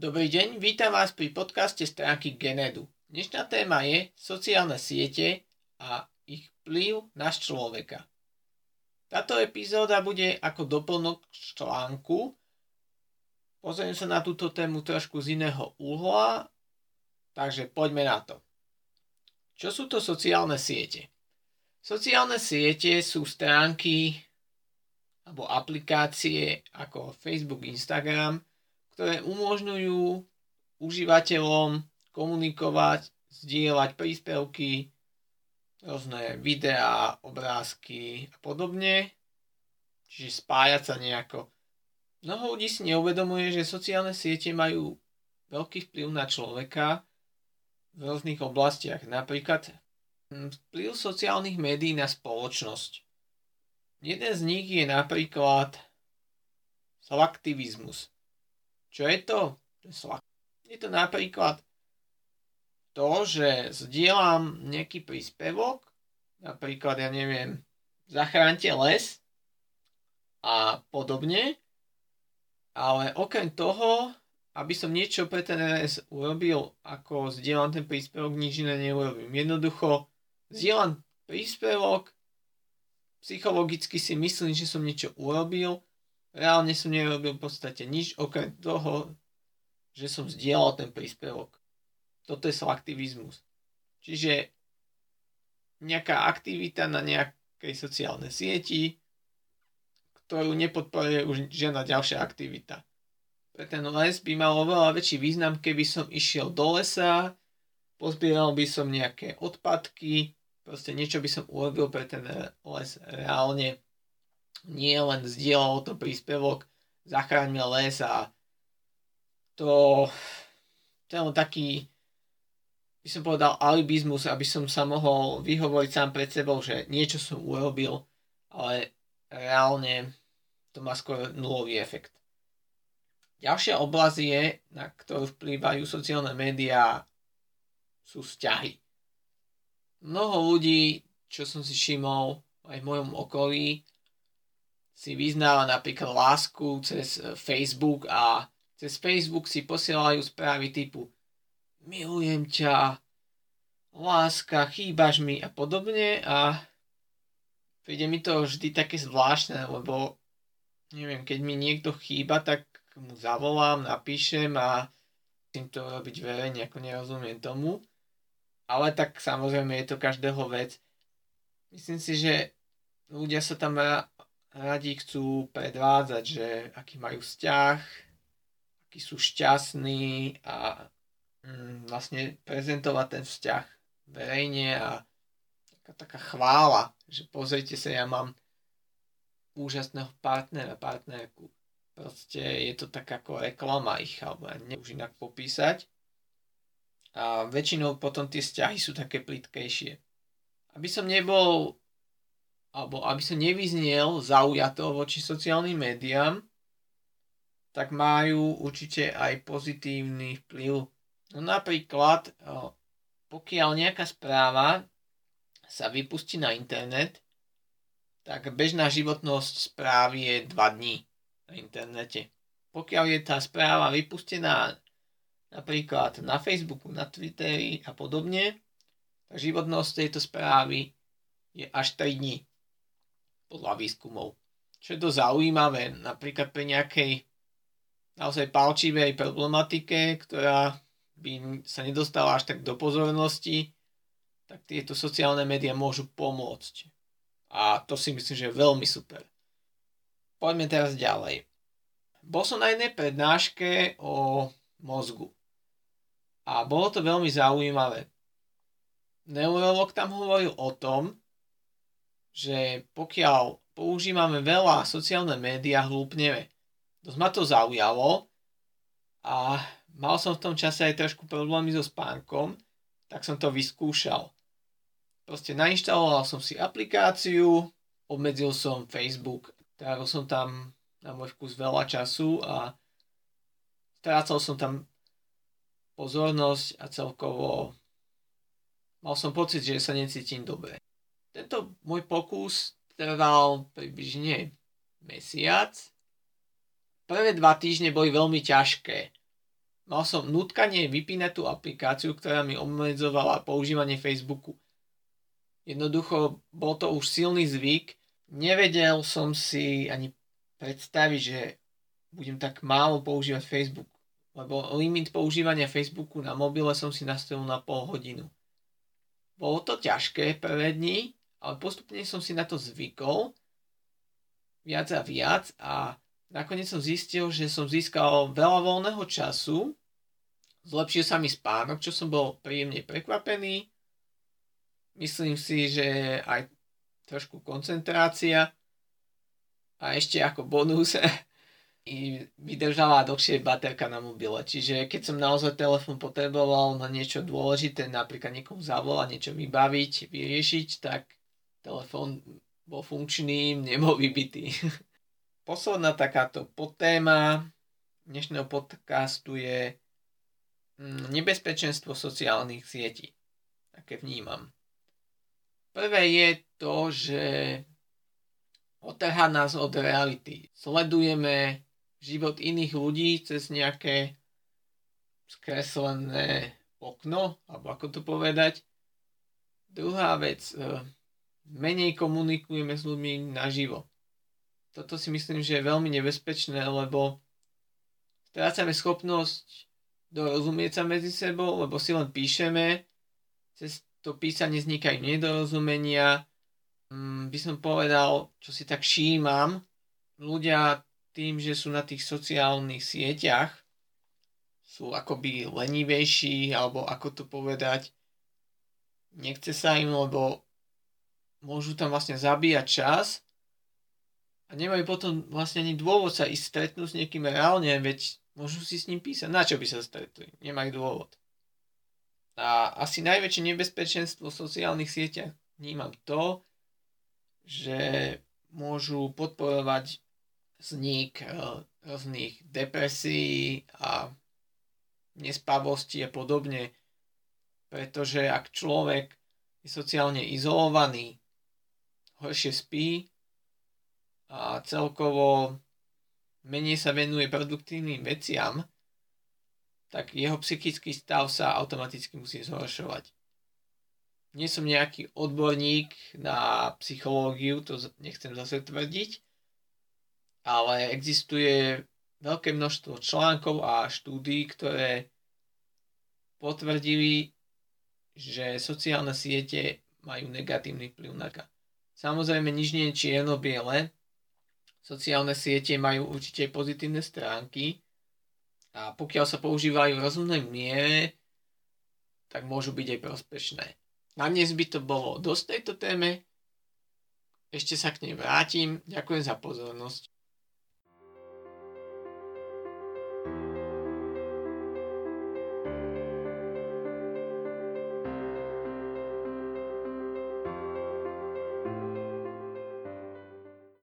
Dobrý deň, vítam vás pri podcaste stránky Genedu. Dnešná téma je sociálne siete a ich vplyv na človeka. Táto epizóda bude ako doplnok článku. Pozriem sa na túto tému trošku z iného uhla, takže poďme na to. Čo sú to sociálne siete? Sociálne siete sú stránky alebo aplikácie ako Facebook, Instagram, ktoré umožňujú užívateľom komunikovať, zdieľať príspevky, rôzne videá, obrázky a podobne. Čiže spájať sa nejako. Mnoho ľudí si neuvedomuje, že sociálne siete majú veľký vplyv na človeka v rôznych oblastiach. Napríklad vplyv sociálnych médií na spoločnosť. Jeden z nich je napríklad selektivizmus. Čo je to? Je to napríklad to, že zdieľam nejaký príspevok, napríklad, ja neviem, zachránte les a podobne, ale okrem toho, aby som niečo pre ten les urobil, ako zdieľam ten príspevok, nič iné neurobím. Jednoducho, zdieľam príspevok, psychologicky si myslím, že som niečo urobil, reálne som nerobil v podstate nič, okrem toho, že som zdieľal ten príspevok. Toto je selektivizmus. Čiže nejaká aktivita na nejakej sociálnej sieti, ktorú nepodporuje už žiadna ďalšia aktivita. Pre ten les by mal oveľa väčší význam, keby som išiel do lesa, pozbieral by som nejaké odpadky, proste niečo by som urobil pre ten les reálne nie len zdieľal to príspevok, zachráňme les a to, to je taký, by som povedal, alibizmus, aby som sa mohol vyhovoriť sám pred sebou, že niečo som urobil, ale reálne to má skôr nulový efekt. Ďalšia oblasť je, na ktorú vplývajú sociálne médiá, sú vzťahy. Mnoho ľudí, čo som si všimol aj v mojom okolí, si vyznáva napríklad lásku cez eh, Facebook a cez Facebook si posielajú správy typu milujem ťa, láska, chýbaš mi a podobne a príde mi to vždy také zvláštne, lebo neviem, keď mi niekto chýba, tak mu zavolám, napíšem a musím to robiť verejne, ako nerozumiem tomu. Ale tak samozrejme je to každého vec. Myslím si, že ľudia sa tam radi chcú predvádzať, že aký majú vzťah, aký sú šťastní a mm, vlastne prezentovať ten vzťah verejne a taká, taká chvála, že pozrite sa, ja mám úžasného partnera, partnerku. Proste je to tak ako reklama ich, alebo ja už inak popísať. A väčšinou potom tie vzťahy sú také plitkejšie. Aby som nebol alebo aby sa nevyzniel zaujato voči sociálnym médiám, tak majú určite aj pozitívny vplyv. No napríklad, pokiaľ nejaká správa sa vypustí na internet, tak bežná životnosť správy je 2 dní na internete. Pokiaľ je tá správa vypustená napríklad na Facebooku, na Twitteri a podobne, tak životnosť tejto správy je až 3 dní podľa výskumov. Čo je to zaujímavé, napríklad pri nejakej naozaj palčivej problematike, ktorá by sa nedostala až tak do pozornosti, tak tieto sociálne médiá môžu pomôcť. A to si myslím, že je veľmi super. Poďme teraz ďalej. Bol som na jednej prednáške o mozgu. A bolo to veľmi zaujímavé. Neurolog tam hovoril o tom, že pokiaľ používame veľa sociálne médiá, hlúpneme. Dosť ma to zaujalo a mal som v tom čase aj trošku problémy so spánkom, tak som to vyskúšal. Proste nainštaloval som si aplikáciu, obmedzil som Facebook, trávil som tam na môj vkus veľa času a strácal som tam pozornosť a celkovo mal som pocit, že sa necítim dobre. Tento môj pokus trval približne mesiac. Prvé dva týždne boli veľmi ťažké. mal som nutkanie vypínať tú aplikáciu, ktorá mi obmedzovala používanie Facebooku. Jednoducho bol to už silný zvyk, nevedel som si ani predstaviť, že budem tak málo používať Facebook. Lebo limit používania Facebooku na mobile som si nastavil na pol hodinu. Bolo to ťažké prvé dni, ale postupne som si na to zvykol viac a viac a nakoniec som zistil, že som získal veľa voľného času, zlepšil sa mi spánok, čo som bol príjemne prekvapený. Myslím si, že aj trošku koncentrácia a ešte ako bonus i vydržala dlhšie baterka na mobile. Čiže keď som naozaj telefon potreboval na niečo dôležité, napríklad niekomu zavolať, niečo vybaviť, vyriešiť, tak telefon bol funkčný, nebol vybitý. Posledná takáto podtéma dnešného podcastu je mm, nebezpečenstvo sociálnych sietí. Také vnímam. Prvé je to, že otrhá nás od reality. Sledujeme život iných ľudí cez nejaké skreslené okno, alebo ako to povedať. Druhá vec, e, menej komunikujeme s ľuďmi naživo. Toto si myslím, že je veľmi nebezpečné, lebo strácame schopnosť dorozumieť sa medzi sebou, lebo si len píšeme, cez to písanie vznikajú nedorozumenia, mm, by som povedal, čo si tak všímam, ľudia tým, že sú na tých sociálnych sieťach, sú akoby lenivejší, alebo ako to povedať, nechce sa im, lebo môžu tam vlastne zabíjať čas a nemajú potom vlastne ani dôvod sa ísť stretnúť s niekým reálne, veď môžu si s ním písať. Na čo by sa stretli? Nemajú dôvod. A asi najväčšie nebezpečenstvo v sociálnych sieťach vnímam to, že môžu podporovať vznik eh, rôznych depresí a nespavosti a podobne. Pretože ak človek je sociálne izolovaný, horšie spí a celkovo menej sa venuje produktívnym veciam, tak jeho psychický stav sa automaticky musí zhoršovať. Nie som nejaký odborník na psychológiu, to nechcem zase tvrdiť, ale existuje veľké množstvo článkov a štúdí, ktoré potvrdili, že sociálne siete majú negatívny vplyv na. Samozrejme, nič nie je čierno-biele. Sociálne siete majú určite pozitívne stránky a pokiaľ sa používajú v rozumnej miere, tak môžu byť aj prospešné. Na dnes by to bolo dosť tejto téme. Ešte sa k nej vrátim. Ďakujem za pozornosť.